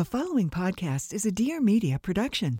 The following podcast is a Dear Media production.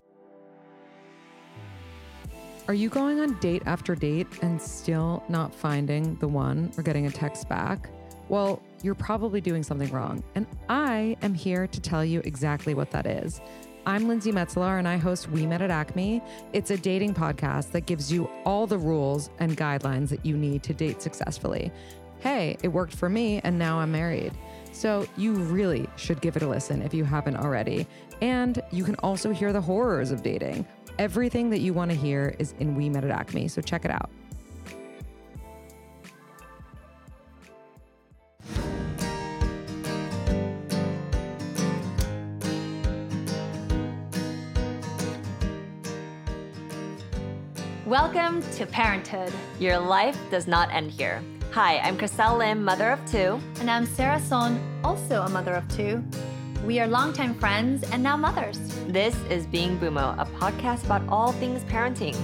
Are you going on date after date and still not finding the one or getting a text back? Well, you're probably doing something wrong. And I am here to tell you exactly what that is. I'm Lindsey Metselaar and I host We Met at Acme. It's a dating podcast that gives you all the rules and guidelines that you need to date successfully. Hey, it worked for me and now I'm married. So you really should give it a listen if you haven't already. And you can also hear the horrors of dating. Everything that you want to hear is in We Met at Acme, so check it out. Welcome to Parenthood. Your life does not end here. Hi, I'm Chriselle Lim, mother of two. And I'm Sara Sohn, also a mother of two. We are longtime friends and now mothers. This is Being Bumo, a podcast about all things parenting.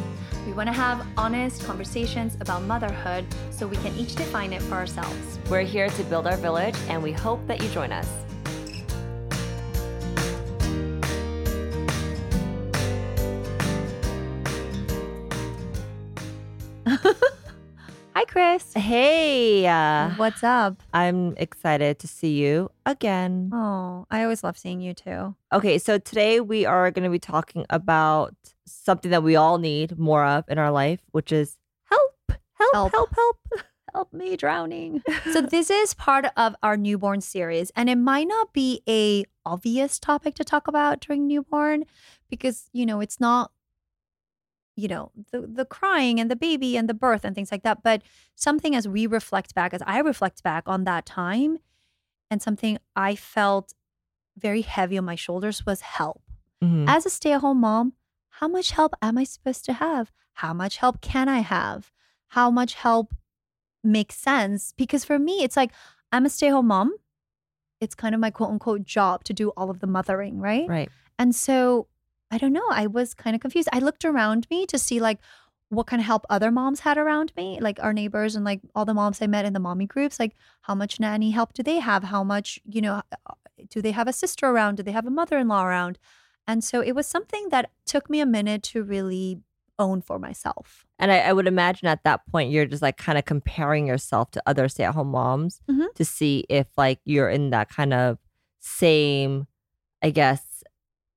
We want to have honest conversations about motherhood so we can each define it for ourselves. We're here to build our village, and we hope that you join us. Uh, What's up? I'm excited to see you again. Oh, I always love seeing you too. Okay, so today we are going to be talking about something that we all need more of in our life, which is help, help, Help. help, help. Help me drowning. so this is part of our newborn series and it might not be a obvious topic to talk about during newborn because you know it's not you know the the crying and the baby and the birth and things like that but something as we reflect back as I reflect back on that time and something I felt very heavy on my shoulders was help. Mhm. as a stay-at-home mom how much help am i supposed to have? How much help can i have? How much help makes sense? Because for me it's like i'm a stay-at-home mom. It's kind of my quote-unquote job to do all of the mothering right? Right. and so i don't know i was kind of confused i looked around me to see like what kind of help other moms had around me like our neighbors and like all the moms i met in the mommy groups like how much nanny help do they have how much you know uh, do they have a sister around do they have a mother-in-law around and so it was something that took me a minute to really own for myself. And I, I would imagine at that point you're just like kind of comparing yourself to other stay-at-home moms Mhm. to see if like you're in that kind of same, I guess,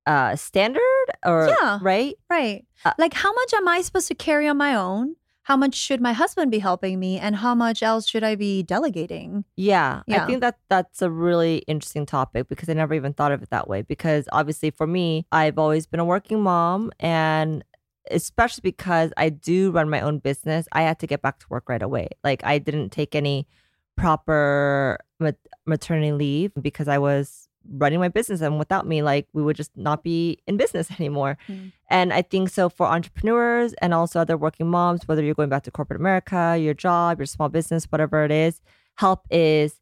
uh standard or Yeah. right? Right. Uh, like, how much am I supposed to carry on my own? How much should my husband be helping me? And how much else should I be delegating? Yeah, Yeah. I think that that's a really interesting topic because I never even thought of it that way. Because obviously, for me, I've always been a working mom, and especially because I do run my own business, I had to get back to work right away. Like I didn't take any proper mat- maternity leave because I was running my business, and without me, like we would just not be in business anymore. Mm. And I think so for entrepreneurs and also other working moms, whether you're going back to corporate America, your job, your small business, whatever it is, help is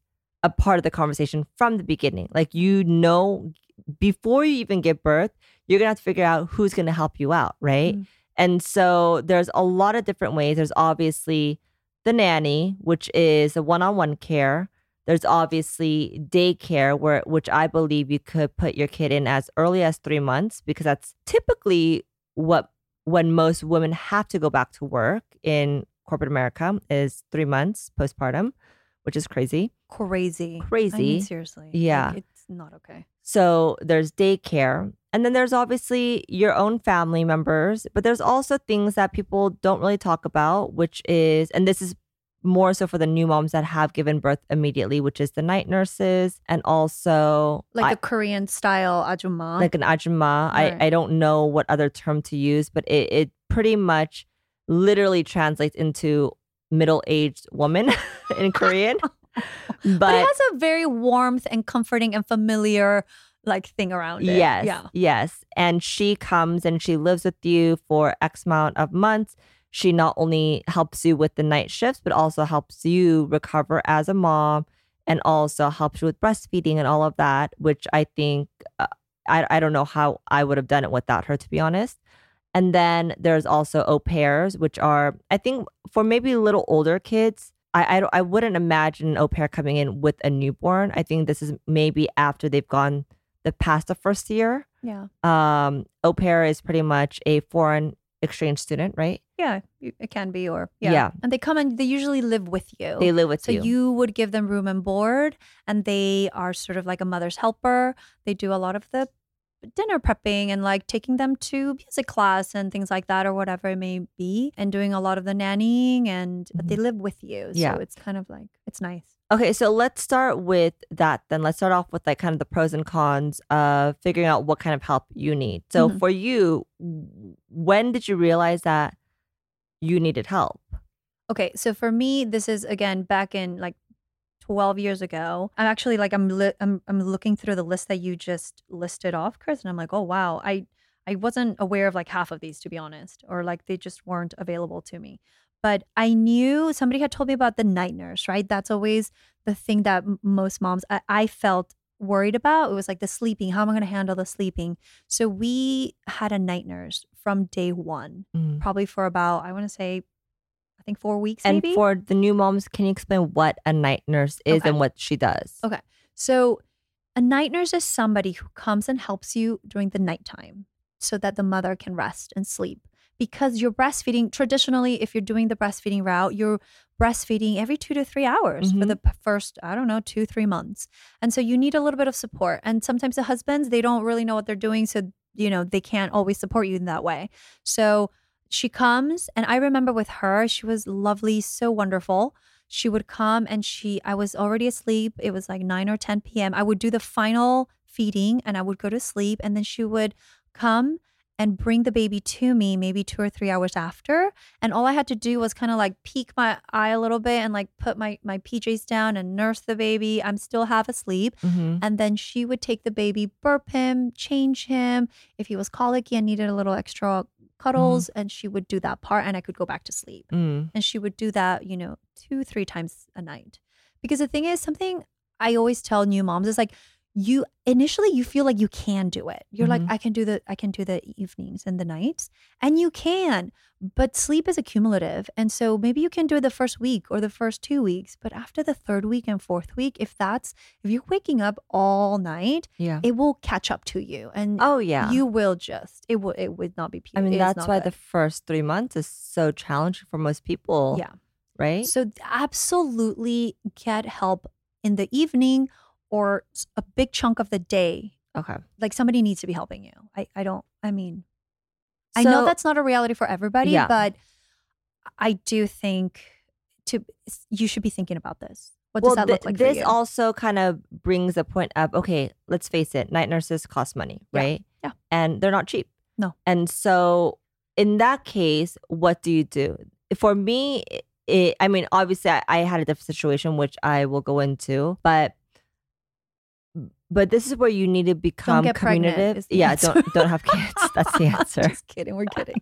a part of the conversation from the beginning. Like you know, before you even give birth, you're gonna have to figure out who's gonna help you out, right? Mm. And so there's a lot of different ways. There's obviously the nanny, which is a one-on-one care. There's obviously daycare, where which I believe you could put your kid in as early as three months because that's typically what when most women have to go back to work in corporate America is three months postpartum, which is crazy. Crazy. Crazy. I mean, seriously. Like, Yeah. it's not okay. So there's daycare. And then there's obviously your own family members, but there's also things that people don't really talk about, which is, and this is more so for the new moms that have given birth immediately, which is the night nurses and also Like I- the Korean style ajumma. like an ajumma. Right. I, I don't know what other term to use, but it, it pretty much literally translates into middle aged woman in Korean. but, but it has a very warmth and comforting and familiar like thing around it. Yes. Yeah. Yes. And she comes and she lives with you for X amount of months. She not only helps you with the night shifts, but also helps you recover as a mom and also helps you with breastfeeding and all of that, which I think, uh, I, I don't know how I would have done it without her, to be honest. And then there's also au pairs, which are, I think, for maybe little older kids, I, I, I wouldn't imagine an au pair coming in with a newborn. I think this is maybe after they've gone the past the first year. Yeah. Um, au pair is pretty much a foreign exchange student, right? Yeah. It can be, or yeah. Yeah. And they come and they usually live with you. They live with so you. you. would give them room and board, and they are sort of like a mother's helper. They do a lot of the dinner prepping and like taking them to music class and things like that, or whatever it may be, and doing a lot of the nannying. And but they live with you, so Mm-hmm. Yeah. it's kind of like it's nice. Okay, so let's start with that then. Let's start off with like kind of the pros and cons of figuring out what kind of help you need. So Mhm. for you, when did you realize that you needed help? Okay, so for me, this is again back in like 12 years ago. I'm actually like I'm li- I'm I'm looking through the list that you just listed off, Chris, and I'm like, oh wow, I I wasn't aware of like half of these to be honest, or like they just weren't available to me. But I knew somebody had told me about the night nurse, right? That's always the thing that m- most moms I, I felt worried about. It was like the sleeping. How am I going to handle the sleeping? So we had a night nurse from day one, mm. probably for about I want to say, think four weeks. And maybe? for the new moms, can you explain what a night nurse is Okay. and what she does? Okay. So a night nurse is somebody who comes and helps you during the nighttime so that the mother can rest and sleep. Because you're breastfeeding, traditionally, if you're doing the breastfeeding route, you're breastfeeding every two to three hours for Mhm. the first, I don't know, two, three months. And so you need a little bit of support. And sometimes the husbands, they don't really know what they're doing. So, you know, they can't always support you in that way. So she comes, and I remember with her, she was lovely, so wonderful. She would come and she i was already asleep. It was like 9 or 10 p.m i would do the final feeding and i would go to sleep and then she would come and bring the baby to me maybe two or three hours after. And all i had to do was kind of like peek my eye a little bit and like put my my pjs down and nurse the baby. I'm still half asleep. Mhm. and then she would take the baby burp him change him. If he was colicky and needed a little extra cuddles and she would do that part and i could go back to sleep. Mm. and she would do that you know two three times a night. Because the thing is something i always tell new moms is like you initially you feel like you can do it you're like Mhm. i can do the i can do the evenings and the nights and you can but sleep is accumulative and so maybe you can do it the first week or the first two weeks but after the third week and fourth week if that's if you're waking up all night Yeah. it will catch up to you and Oh yeah. you will just it would it would not be I mean, that's why good. the first three months is so challenging for most people. yeah Right. So absolutely get help in the evening or a big chunk of the day. okay. Like somebody needs to be helping you. I, I don't, I mean, I know that's not a reality for everybody, Yeah. but I do think to you should be thinking about this. What well, does that thi- look like this also kind of brings a point up. Okay, let's face it, night nurses cost money, Yeah, right? yeah. and they're not cheap. No. and so in that case, what do you do? For me, it, I mean, obviously, I, I had a different situation, which I will go into, but. But this is where you need to become pregnant communicative. Yeah, answer. don't don't have kids. That's the answer. Just kidding. We're kidding.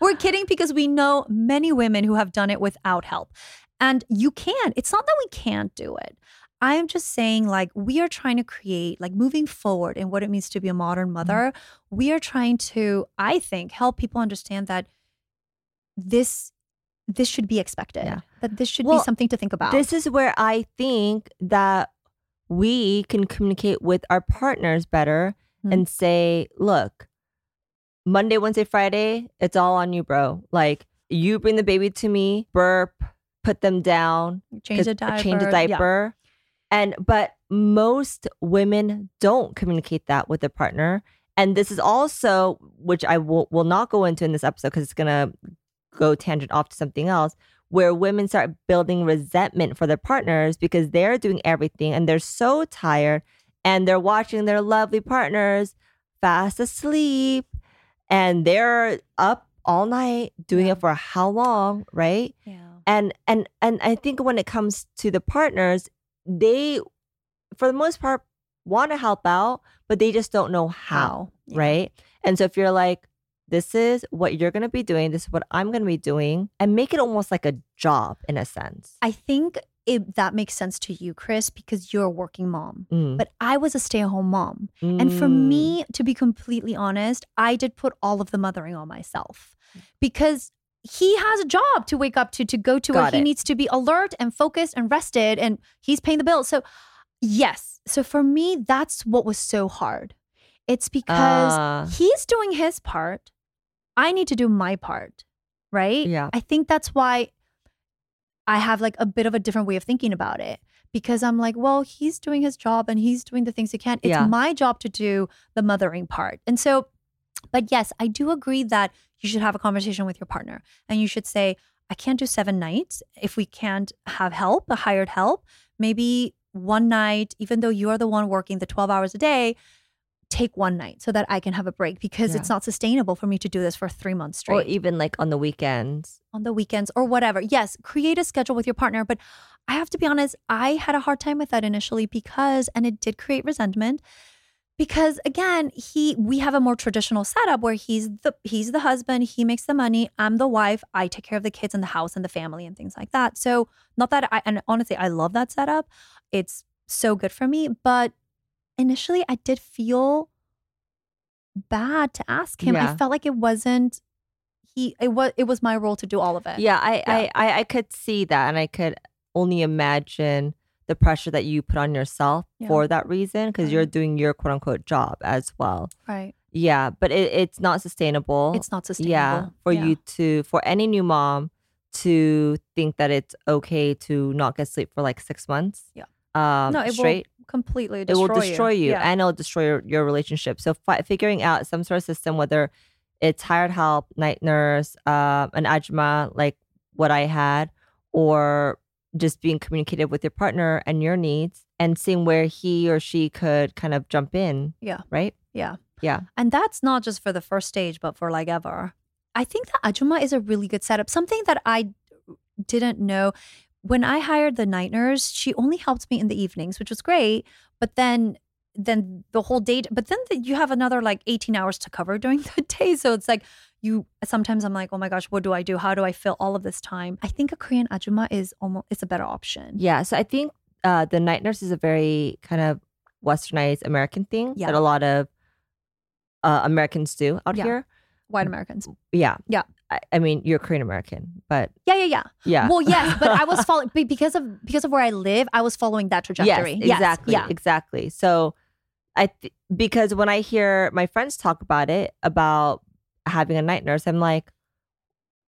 We're kidding because we know many women who have done it without help. And you can. It's not that we can't do it. I'm just saying, like, we are trying to create, like, moving forward in what it means to be a modern mm-hmm. mother. We are trying to, I think, help people understand that this this should be expected. Yeah. That this should Well, be something to think about. This is where I think that we can communicate with our partners better Mhm. and say, look, Monday, Wednesday, Friday, it's all on you, bro. Like you bring the baby to me, burp, put them down, change a diaper. change Yeah. diaper. And but most women don't communicate that with their partner. And this is also, which I will, will not go into in this episode because it's gonna go tangent off to something else, where women start building resentment for their partners because they're doing everything and they're so tired and they're watching their lovely partners fast asleep and they're up all night doing Yeah. it for how long, right? Yeah. and and and i think when it comes to the partners they for the most part want to help out but they just don't know how. Yeah. right and so if you're like this is what you're going to be doing this is what i'm going to be doing and make it almost like a job in a sense I think it, that makes sense to you, Chris, because you're a working mom. Mm, But I was a stay at home mom. And for mm, me, to be completely honest, I did put all of the mothering on myself because he has a job to wake up to, to go to, where Got he needs to be alert and focused and rested, and he's paying the bill. So, yes. So for me, that's what was so hard It's because Ah. he's doing his part. I need to do my part, right? Yeah. I think that's why I have like a bit of a different way of thinking about it because I'm like, well, he's doing his job and he's doing the things he can. It's Yeah. my job to do the mothering part. And so, but yes, I do agree that you should have a conversation with your partner and you should say, I can't do seven nights. If we can't have help, a hired help, maybe one night, even though you're the one working the 12 hours a day, take one night so that I can have a break because Yeah. it's not sustainable for me to do this for three months straight Or even like on the weekends. on the weekends or whatever. Yes, create a schedule with your partner. But I have to be honest, I had a hard time with that initially because, and it did create resentment because again, he we have a more traditional setup where he's the he's the husband, he makes the money, I'm the wife, I take care of the kids and the house and the family and things like that. So not that I and honestly, I love that setup. It's so good for me, but initially I did feel bad to ask him. I felt like it wasn't he it was it was my role to do all of it. Yeah, I, Yeah. I, I, I could see that, and I could only imagine the pressure that you put on yourself Yeah. for that reason because you're doing your quote unquote job as well. Right. Yeah, but it, it's not sustainable. It's not sustainable. yeah for you to for any new mom to think that it's okay to not get sleep for like six months. Yeah. um, No, it straight. Completely it will destroy you, Yeah. and it'll destroy your, your relationship. So fi- figuring out some sort of system, whether it's hired help, night nurse, uh, an ajma like what I had, or just being communicative with your partner and your needs, and seeing where he or she could kind of jump in. Yeah. Right. Yeah. Yeah. And that's not just for the first stage, but for like ever. I think that Ajuma is a really good setup. Something that I didn't know. When I hired the night nurse, she only helped me in the evenings, which was great. But then then the whole day but then the, you have another like 18 hours to cover during the day so it's like you sometimes i'm like oh my gosh what do i do how do i fill all of this time i think a korean ajuma is almost is a better option Yeah. So I think uh, the night nurse is a very kind of westernized American thing Yeah. that a lot of uh, Americans do out Yeah. here. white americans Yeah. Yeah. I, mean, you're Korean American, but yeah yeah yeah yeah. Well, yes, but I was following because of because of where I live. I was following that trajectory. Yes, exactly. Yeah. Exactly. So I th- because when I hear my friends talk about it about having a night nurse, I'm like,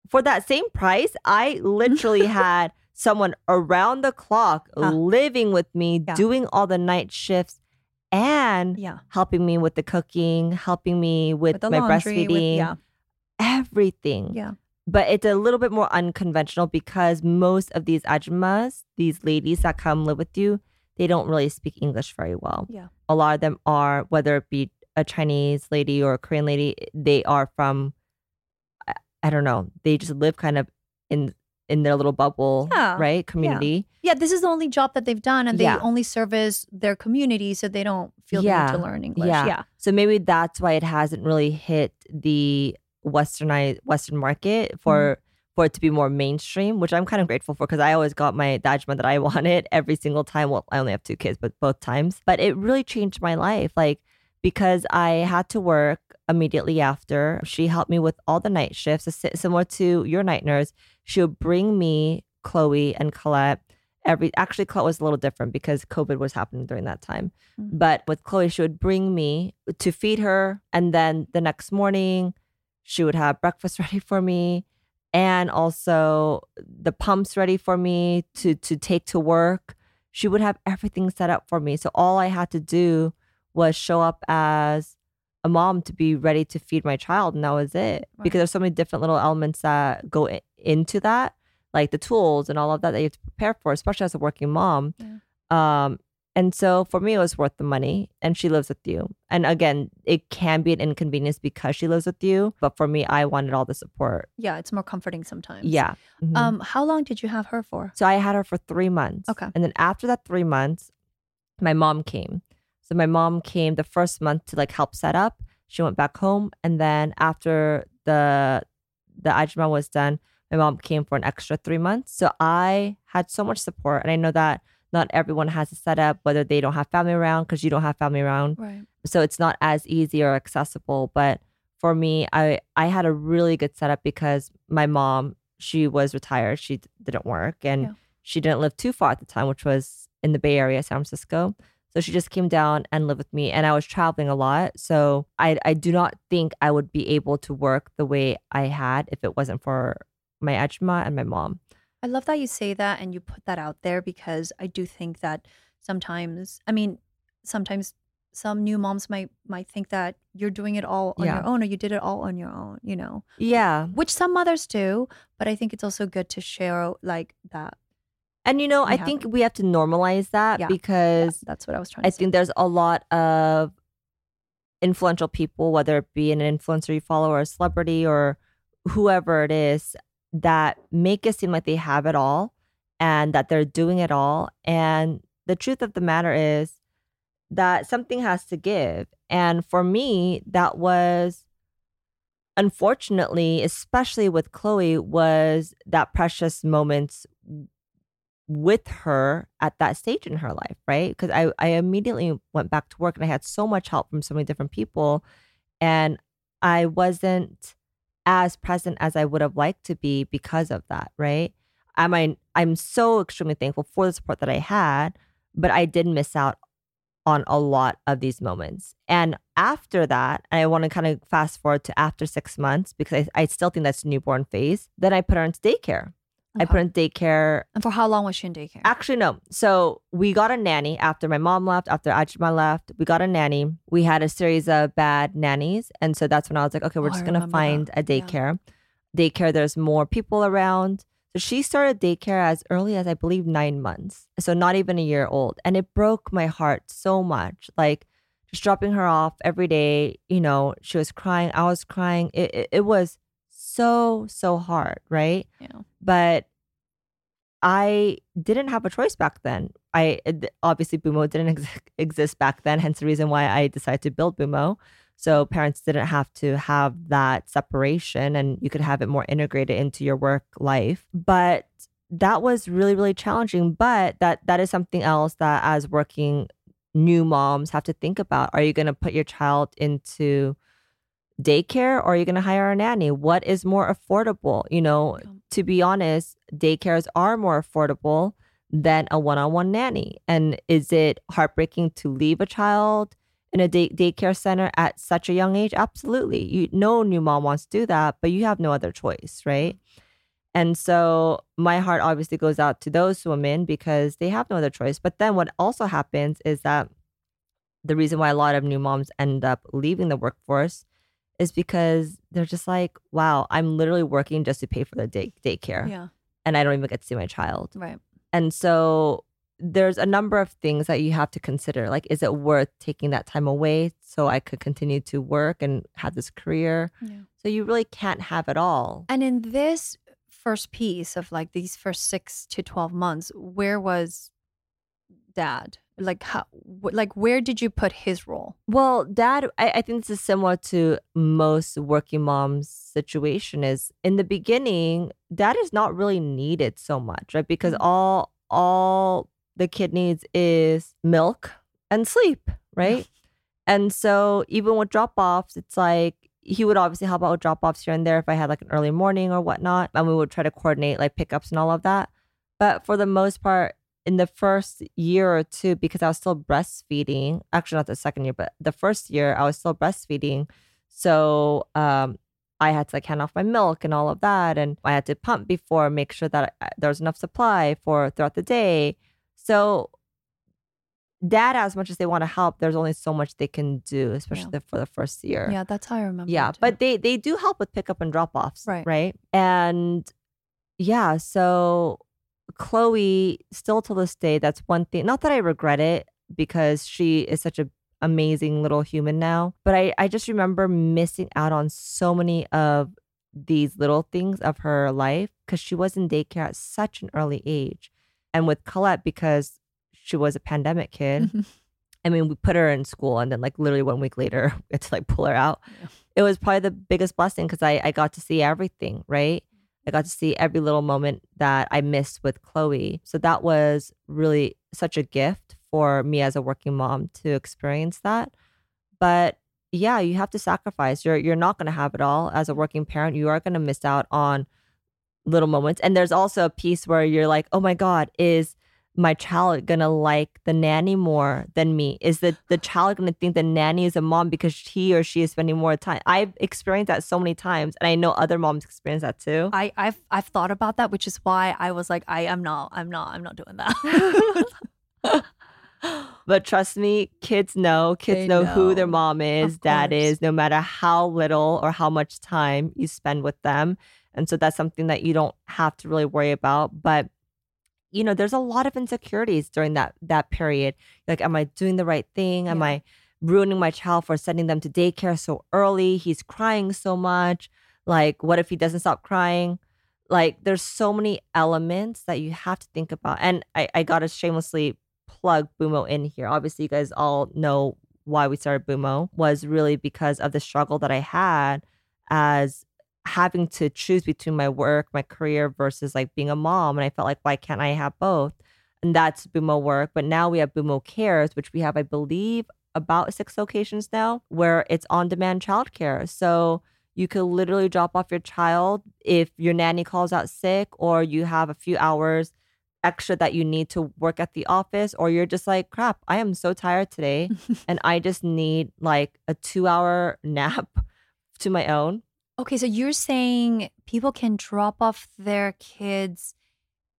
for that same price, I literally had someone around the clock Huh. living with me, Yeah. doing all the night shifts and Yeah. helping me with the cooking, helping me with, With my laundry. With, breastfeeding, yeah. Everything. Yeah. But it's a little bit more unconventional because most of these ajmas, these ladies that come live with you, they don't really speak English very well. Yeah. A lot of them are, whether it be a Chinese lady or a Korean lady, they are from, I, I don't know, they just live kind of in in their little bubble, Yeah. right? Community. Yeah. This is the only job that they've done, and they Yeah. only service their community, so they don't feel the need to learn English. Yeah. Yeah. So maybe that's why it hasn't really hit the westernized Western market for for it to be more mainstream, which I'm kind of grateful for because I always got my Dajma that I wanted every single time. Well, I only have two kids, but both times. But it really changed my life, like because I had to work immediately after. She helped me with all the night shifts, si- similar to your night nurse. She would bring me Chloe and Colette. Every actually, Colette was a little different because COVID was happening during that time. Mm. But with Chloe, she would bring me to feed her, and then the next morning, she would have breakfast ready for me, and also the pumps ready for me to to take to work. She would have everything set up for me. So all I had to do was show up as a mom to be ready to feed my child, and that was it. Right. Because there's so many different little elements that go i- into that, like the tools and all of that that you have to prepare for, especially as a working mom. Um, and so for me, it was worth the money. And she lives with you. And again, it can be an inconvenience because she lives with you. But for me, I wanted all the support. Yeah. It's more comforting sometimes. Yeah. Mhm. Um. How long did you have her for? So I had her for three months. Okay. And then after that three months, my mom came. So my mom came the first month to like help set up. She went back home. And then after the the ajma was done, my mom came for an extra three months. So I had so much support. And I know that not everyone has a setup, whether they don't have family around, because you don't have family around Right. so it's not as easy or accessible but for me i i had a really good setup because my mom she was retired she d- didn't work and Yeah. she didn't live too far at the time which was in the bay area san francisco So she just came down and lived with me and I was traveling a lot. So I I do not think I would be able to work the way I had if it wasn't for my ajma and my mom. I love that you say that and you put that out there because I do think that sometimes, I mean, sometimes some new moms might might think that you're doing it all on Yeah. your own or you did it all on your own, you know. Yeah. Which some mothers do, but I think it's also good to share oh, like that. And you know, I think it. we have to normalize that Yeah. Yeah, because that's what I was trying I to say. think there's a lot of influential people, whether it be an influencer you follow or a celebrity or whoever it is, that make it seem like they have it all and that they're doing it all. And the truth of the matter is that something has to give. And for me, that was unfortunately, especially with Chloe, was that precious moments with her at that stage in her life, right? Because I, I immediately went back to work and I had so much help from so many different people. And I wasn't as present as I would have liked to be because of that, right? I I'm so extremely thankful for the support that I had, but I did miss out on a lot of these moments. And after that, and I want to kind of fast forward to after six months because I, I still think that's newborn phase. Then I put her into daycare. I put her in daycare and for how long was she in daycare? Actually, no. So we got a nanny after my mom left, after Ajma left. We got a nanny. We had a series of bad nannies. And so that's when I was like, okay, we're Oh, just going to find that. a Yeah. daycare. Daycare, there's more people around. So she started daycare as early as I believe nine months. So not even a year old. And it broke my heart so much. Like just dropping her off every day, you know, she was crying. I was crying. It, it, it was so, so hard, right? Yeah. but I didn't have a choice back then. I eh, obviously Bumo didn't ex- exist back then, hence the reason why I decided to build Bumo. So parents didn't have to have that separation, and you could have it more integrated into your work life. But that was really, really challenging. But that that is something else that as working new moms have to think about. Are you going to put your child into daycare or are you going to hire a nanny? What is more affordable? You know, to be honest, daycares are more affordable than a one on one nanny. And is it heartbreaking to leave a child in a day- daycare center at such a young age? Absolutely. You no new mom wants to do that, but you have no other choice, right? And so my heart obviously goes out to those women because they have no other choice. But then what also happens is that the reason why a lot of new moms end up leaving the workforce is because they're just like, wow, I'm literally working just to pay for the day daycare Yeah. and I don't even get to see my child. Right. And so there's a number of things that you have to consider. Like, is it worth taking that time away so I could continue to work and have this career? Yeah. So you really can't have it all. And in this first piece of like these first six to 12 months, where was dad? Like, how, like, where did you put his role? Well, dad, I, I think this is similar to most working moms' situation is in the beginning, dad is not really needed so much, right? Because Mhm. all all the kid needs is milk and sleep, right? And so even with drop offs, it's like he would obviously help out with drop offs here and there if I had like an early morning or whatnot. And we would try to coordinate like pickups and all of that. But for the most part, in the first year or two, because I was still breastfeeding, actually not the second year, but the first year I was still breastfeeding. So um I had to like hand off my milk and all of that. And I had to pump before, make sure that I- there was enough supply for throughout the day. So dad, as much as they want to help, there's only so much they can do, especially Yeah. for the first year. Yeah, that's how I remember. Yeah, but they they do help with pickup and drop offs, Right. Right, and yeah, so Chloe still to this day, that's one thing. Not that I regret it because she is such a amazing little human now, but I I just remember missing out on so many of these little things of her life because she was in daycare at such an early age, and with Colette because she was a pandemic kid. Mhm. I mean, we put her in school, and then like literally one week later, we had to like pull her out. Yeah. It was probably the biggest blessing because I I got to see everything. Right, I got to see every little moment that I missed with Chloe. So that was really such a gift for me as a working mom to experience that. But yeah, you have to sacrifice. You're you're not going to have it all as a working parent. You are going to miss out on little moments. And there's also a piece where you're like, oh my god, is my child gonna like the nanny more than me? Is the the child gonna think the nanny is a mom because he or she is spending more time? I've experienced that so many times, and I know other moms experience that too. I, I've I've thought about that, which is why I was like, I am not, I'm not, I'm not doing that. but trust me, kids know. Kids They know, who their mom is, dad is, no matter how little or how much time you spend with them. And so that's something that you don't have to really worry about. But you know, there's a lot of insecurities during that that period. Like, am I doing the right thing? Am Yeah. I ruining my child for sending them to daycare so early? He's crying so much. Like, what if he doesn't stop crying? Like, there's so many elements that you have to think about. And I, I gotta shamelessly plug Bumo in here. Obviously, you guys all know why we started Bumo was really because of the struggle that I had as having to choose between my work, my career versus like being a mom. And I felt like, why can't I have both? And that's Bumo work. But now we have Bumo Cares, which we have, I believe, about six locations now where it's on demand childcare. So you could literally drop off your child if your nanny calls out sick or you have a few hours extra that you need to work at the office or you're just like crap i am so tired today and i just need like a two hour nap to my own okay, so you're saying people can drop off their kids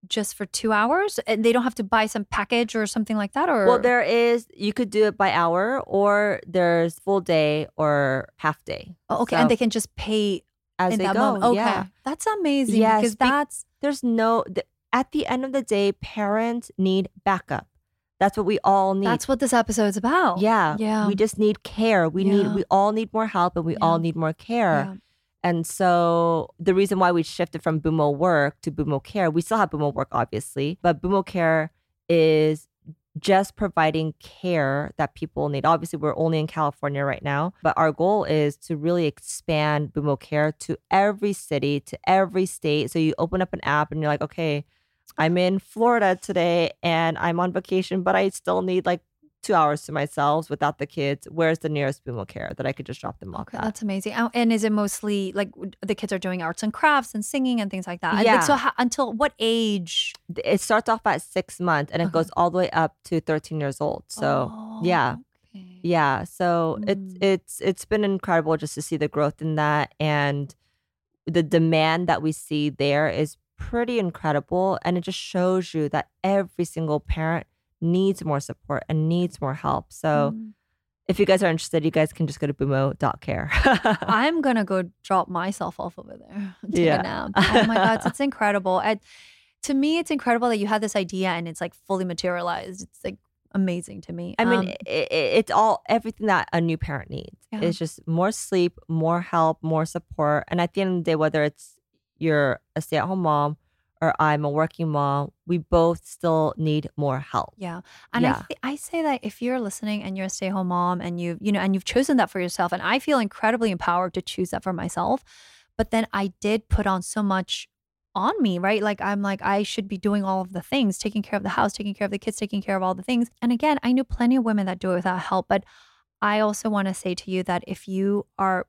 just for two hours, and they don't have to buy some package or something like that, or well there is you could do it by hour or there's full day or half day Oh, okay, so- and they can just pay as they go moment. Okay, yeah that's amazing Yes, because be- that's there's no th- at the end of the day parents need backup that's what we all need that's what this episode's about. yeah yeah. we just need care we need we all need more help and we all need more care Yeah. And so the reason why we shifted from Bumo Work to Bumo Care, we still have Bumo Work, obviously, but Bumo Care is just providing care that people need. Obviously, we're only in California right now, but our goal is to really expand Bumo Care to every city, to every state. So you open up an app and you're like, okay, I'm in Florida today and I'm on vacation, but I still need like two hours to myself without the kids. Where's the nearest Bumo Care that I could just drop them off Okay, at? that's amazing. Oh, And is it mostly like the kids are doing arts and crafts and singing and things like that? And, like, Yeah. so ho- until what age? it starts off at six months and it Okay. goes all the way up to 13 years old so Oh, yeah okay. yeah so it's Mm. it's it's been incredible just to see the growth in that and the demand that we see there is pretty incredible and it just shows you that every single parent needs more support and needs more help so Mm. if you guys are interested you guys can just go to bumo.care I'm gonna go drop myself off over there. Take Yeah. a nap. Oh my god, it's incredible. And to me, it's incredible that you had this idea and it's like fully materialized. It's like amazing to me. I mean, Um, i i it's all everything that a new parent needs. Yeah. It's just more sleep, more help, more support. And at the end of the day, whether it's you're a stay at home mom or I'm a working mom, we both still need more help. Yeah. And I, th- I say that if you're listening and you're a stay home mom and you you know and you've chosen that for yourself and I feel incredibly empowered to choose that for myself, but then I did put on so much on me, right? Like I'm like I should be doing all of the things, taking care of the house, taking care of the kids, taking care of all the things. And again, I knew plenty of women that do it without help, but I also want to say to you that if you are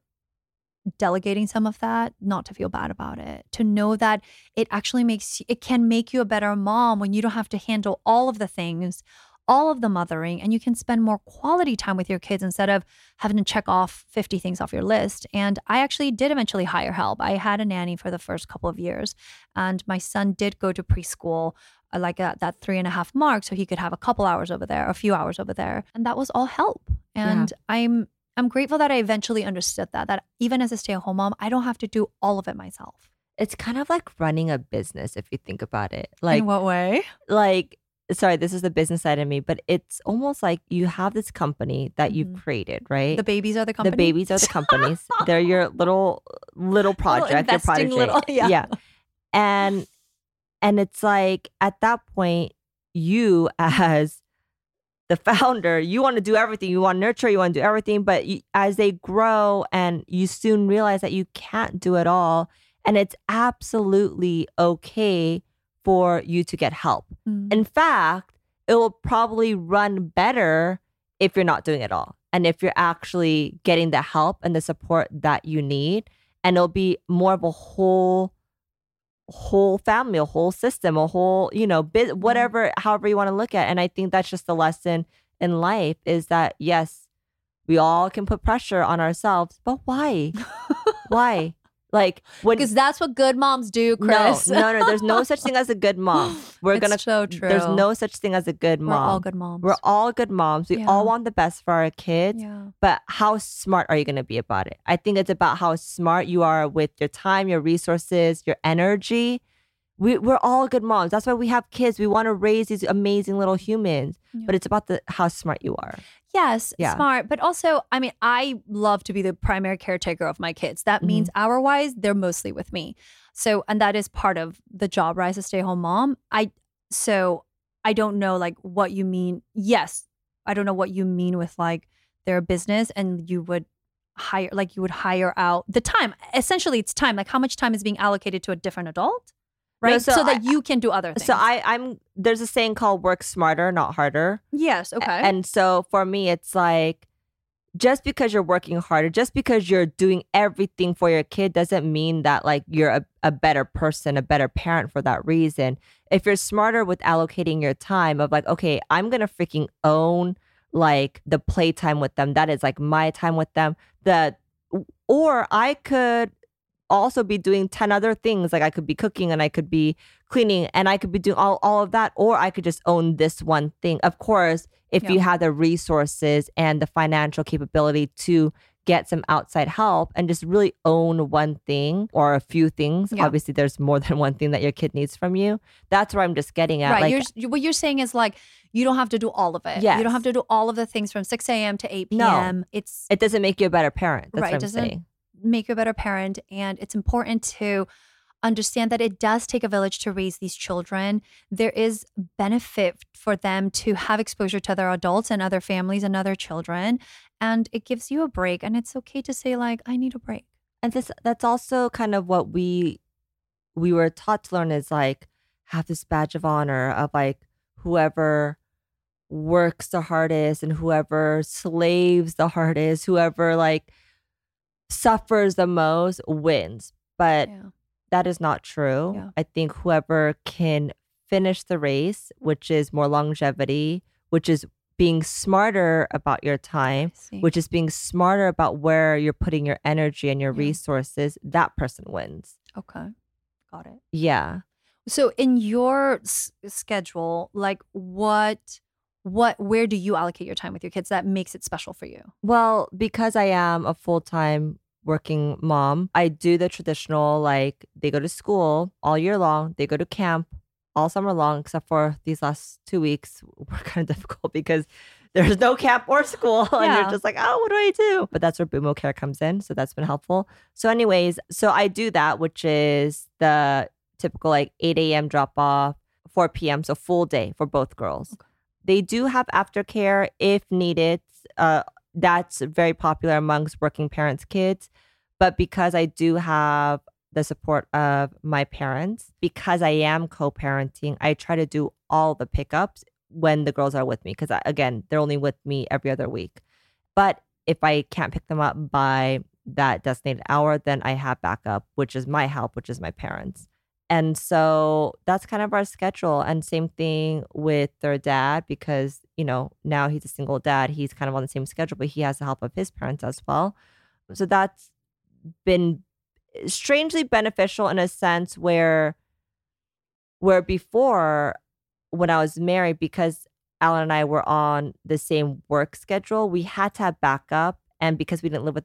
delegating some of that, not to feel bad about it, to know that it actually makes it can make you a better mom when you don't have to handle all of the things, all of the mothering, and you can spend more quality time with your kids instead of having to check off 50 things off your list. And I actually did eventually hire help. I had a nanny for the first couple of years, and my son did go to preschool. uh, Like at that three and a half mark, so he could have a couple hours over there, a few hours over there, and that was all help. And I'm I'm grateful that I eventually understood that. That even as a stay at home mom, I don't have to do all of it myself. It's kind of like running a business if you think about it. Like in what way? like sorry, this is the business side of me, but it's almost like you have this company that you've Mhm. created, right? The babies are the company. The babies are the companies. They're your little little project, your investing protege. little- yeah. And and it's like at that point, you as the founder, you want to do everything. You want to nurture, you want to do everything. But you, as they grow and you soon realize that you can't do it all. And it's absolutely okay for you to get help. Mm. In fact, it will probably run better if you're not doing it all. And if you're actually getting the help and the support that you need. And it'll be more of a whole whole family, a whole system, a whole, you know, bit, mm-hmm. whatever, however you want to look at. And I think that's just the lesson in life is that yes, we all can put pressure on ourselves, but why? why? Like when Because that's what good moms do, Chris. no, no, no. There's no such thing as a good mom. We're It's gonna. so true. There's no such thing as a good mom. We're all good moms. We're all good moms. We Yeah. all want the best for our kids. yeah. But how smart are you to be about it? I think it's about how smart you are with your time, your resources, your energy. We, we're all good moms. That's why we have kids. We want to raise these amazing little humans. Yeah. But it's about the how smart you are. Yes, Yeah. smart. But also, I mean, I love to be the primary caretaker of my kids. That Mm-hmm. means hour wise, they're mostly with me. So, and that is part of the job, right? As a stay home mom. I, so I don't know like what you mean. Yes, I don't know what you mean with like their business and you would hire, like you would hire out the time. Essentially, it's time. Like how much time is being allocated to a different adult, No, right? so so that I- you can do other things. So I, I'm there's a saying called work smarter, not harder. yes, okay. And so for me, it's like just because you're working harder, just because you're doing everything for your kid doesn't mean that like you're a, a better person, a better parent for that reason. If you're smarter with allocating your time of like, okay, I'm gonna freaking own like the playtime with them. That is like my time with them. That or I could also be doing 10 other things. Like I could be cooking and I could be cleaning and I could be doing all, all of that, or I could just own this one thing. Of course, if Yeah. you have the resources and the financial capability to get some outside help and just really own one thing or a few things. Yeah. Obviously, there's more than one thing that your kid needs from you. That's where I'm just getting at. right. Like, you're, what you're saying is like you don't have to do all of it. Yeah. You don't have to do all of the things from 6 a.m. to 8 p.m. No. It's it doesn't make you a better parent. That's Right, what I'm doesn't- saying. Make you a better parent, and it's important to understand that it does take a village to raise these children. There is benefit for them to have exposure to other adults and other families and other children, and it gives you a break. And it's okay to say like, I need a break. and this that's also kind of what we we were taught to learn is like have this badge of honor of like whoever works the hardest and whoever slaves the hardest whoever like suffers the most wins but yeah. that is not true Yeah. i think whoever can finish the race which is more longevity which is being smarter about your time which is being smarter about where you're putting your energy and your Yeah. resources, that person wins. okay, got it. Yeah. So in your s- schedule, like what, what, where do you allocate your time with your kids that makes it special for you? Well, because I am a full time working mom, I do the traditional like they go to school all year long, they go to camp all summer long, except for these last two weeks were kind of difficult because there's no camp or school. And Yeah. you're just like, oh, what do I do? But that's where Bumo Care comes in. So that's been helpful. So, anyways, so I do that, which is the typical like 8 a.m. drop off, 4 p.m. So full day for both girls. They do have aftercare if needed. Uh, that's very popular amongst working parents' kids. But because I do have the support of my parents, because I am co parenting, I try to do all the pickups when the girls are with me. Because again, they're only with me every other week. But if I can't pick them up by that designated hour, then I have backup, which is my help, which is my parents. And so that's kind of our schedule. And same thing with their dad, because, you know, now he's a single dad. He's kind of on the same schedule, but he has the help of his parents as well. So that's been strangely beneficial in a sense where where before when I was married, because Alan and I were on the same work schedule, we had to have backup. And because we didn't live with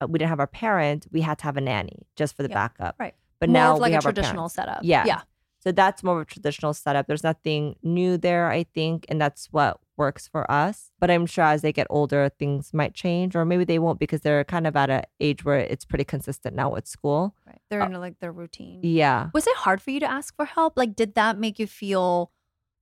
uh, we didn't have our parent, we had to have a nanny just for the Yeah, backup. right. But More now of like we a traditional setup. Yeah. yeah. So that's more of a traditional setup. There's nothing new there, I think, and that's what works for us. But I'm sure as they get older, things might change, or maybe they won't because they're kind of at an age where it's pretty consistent now with school. Right. They're Uh, in like their routine. Yeah. Was it hard for you to ask for help? Like, did that make you feel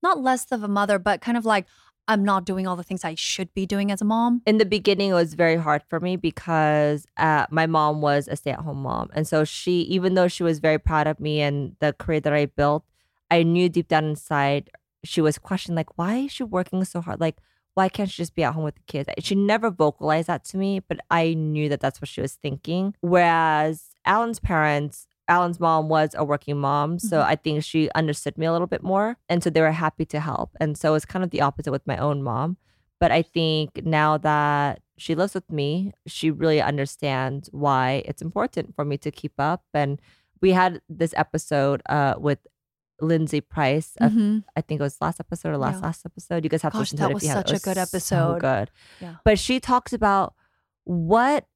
not less of a mother, but kind of like, I'm not doing all the things I should be doing as a mom? in the beginning it was very hard for me because uh, my mom was a stay-at-home mom. And so she even though she was very proud of me and the career that i built i knew deep down inside she was questioning like why is she working so hard? Like why can't she just be at home with the kids? She never vocalized that to me but i knew that that's what she was thinking. Whereas alan's parents Alan's mom was a working mom. So Mhm. I think she understood me a little bit more. And so they were happy to help. And so it's kind of the opposite with my own mom. But I think now that she lives with me, she really understands why it's important for me to keep up. And we had this episode uh, with Lindsay Price. of- Mhm. I think it was last episode or last Yeah. last episode. You guys have to listen to that it if was such a good episode. so good. Yeah. But she talks about what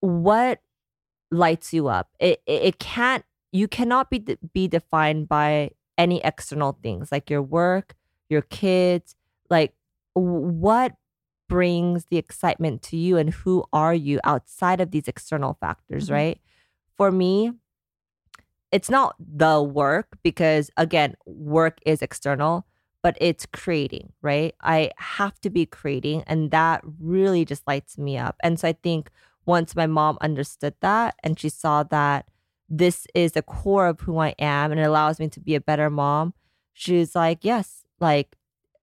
what lights you up. It it, it can't you cannot be de- be defined by any external things like your work, your kids, like what brings the excitement to you and who are you outside of these external factors, Mhm. right? For me, it's not the work because again, work is external, but it's creating, right? I have to be creating and that really just lights me up. And so I think once my mom understood that and she saw that this is the core of who I am and it allows me to be a better mom, she's like, yes, like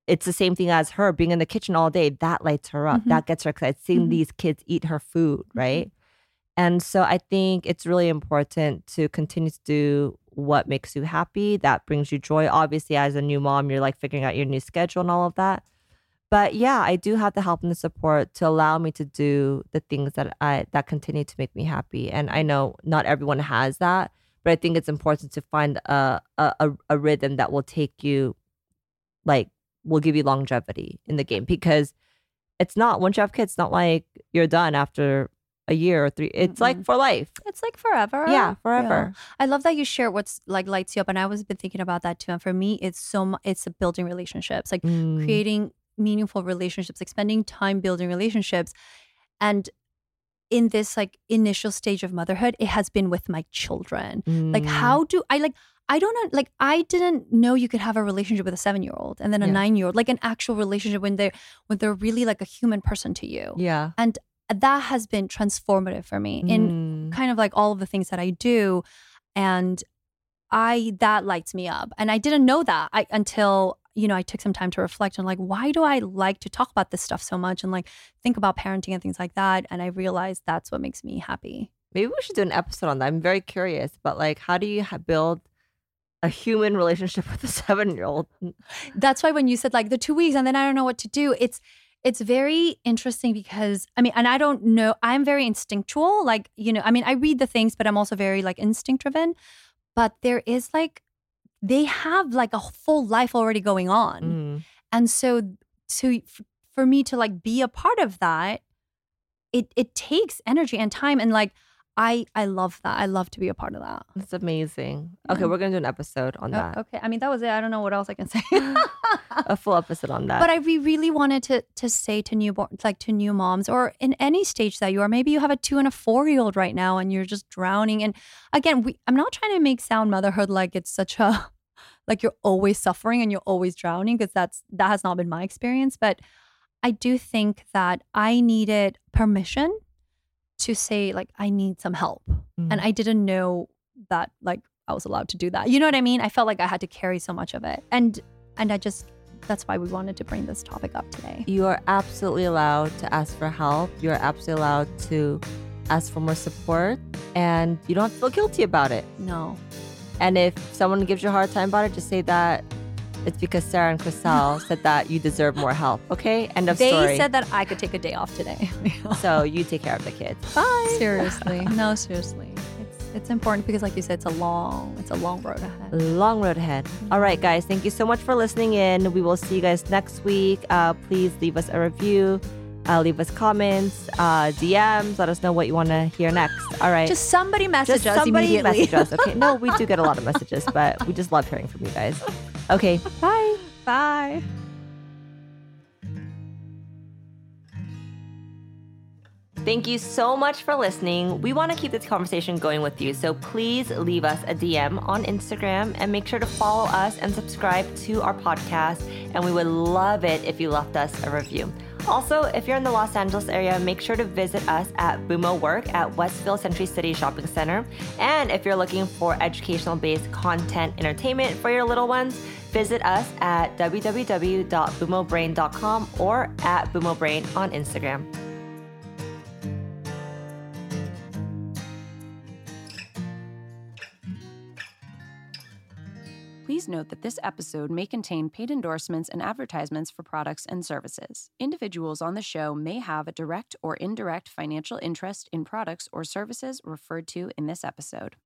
it's the same thing as her being in the kitchen all day. That lights her up. Mhm. That gets her excited. Seeing Mhm. these kids eat her food, right? And so I think it's really important to continue to do what makes you happy, that brings you joy. Obviously, as a new mom, you're like figuring out your new schedule and all of that. But yeah, I do have the help and the support to allow me to do the things that I that continue to make me happy. And I know not everyone has that, but I think it's important to find a a, a- rhythm that will take you like will give you longevity in the game because it's not once you have kids, it's not like you're done after a year or three. It's like for life. It's like forever. Yeah, forever. I love that you share what's like lights you up, and I was been thinking about that too. And for me, it's so mu- it's building relationships, like Mm. creating meaningful relationships, like spending time building relationships, and in this like initial stage of motherhood, it has been with my children. Like, Mm. how do I like? I don't know. Like, I didn't know you could have a relationship with a seven year old and then a Yeah. nine year old, like an actual relationship when they're when they're really like a human person to you. Yeah. And that has been transformative for me in Mm. kind of like all of the things that I do and I that lights me up and I didn't know that I until you know I took some time to reflect on like why do I like to talk about this stuff so much and like think about parenting and things like that and I realized that's what makes me happy. Maybe we should do an episode on that. I'm very curious. But like, how do you ha- build a human relationship with a seven year old? That's why when you said like the 2 weeks and then I don't know what to do it's it's very interesting because I mean and I don't know I'm very instinctual like you know I mean I read the things but I'm also very like instinct driven but there is like they have like a full life already going on Mm. and so to for me to like be a part of that it it takes energy and time and like i i love that i love to be a part of that That's amazing. Okay, Yeah. we're gonna do an episode on Oh, that. okay i mean that was it i don't know what else i can say A full episode on that. but i re- really wanted to to say to newborn like to new moms or in any stage that you are maybe you have a two and a four year old right now and you're just drowning and again we, i'm not trying to make sound motherhood like it's such a like you're always suffering and you're always drowning because that's that has not been my experience but i do think that i needed permission to say like i need some help. Mm. and i didn't know that like i was allowed to do that. You know what i mean? I felt like i had to carry so much of it. And and i just that's why we wanted to bring this topic up today. You are absolutely allowed to ask for help. You are absolutely allowed to ask for more support, and you don't have to feel guilty about it. no. And if someone gives you a hard time about it, just say that it's because Sara and Chriselle said that you deserve more help. Okay, end of they story. They said that i could take a day off today so. You take care of the kids. Bye. seriously no seriously it's it's important because like you said it's a long it's a long road ahead Long road ahead. All right, guys. Thank you so much for listening in. We will see you guys next week. Uh, please leave us a review. Uh, leave us comments, uh, DMs. Let us know what you want to hear next. All right. just somebody message Just us somebody immediately message us. Okay. No, we do get a lot of messages, but we just love hearing from you guys. Okay. Bye. bye Thank you so much for listening. We want to keep this conversation going with you, so please leave us a DM on Instagram and make sure to follow us and subscribe to our podcast. And we would love it if you left us a review. Also, if you're in the Los Angeles area, make sure to visit us at Bumo Work at Westfield Century City Shopping Center. And if you're looking for educational based content entertainment for your little ones, Visit us at www.bumobrain.com or at bumobrain on Instagram. Please note that this episode may contain paid endorsements and advertisements for products and services. Individuals on the show may have a direct or indirect financial interest in products or services referred to in this episode.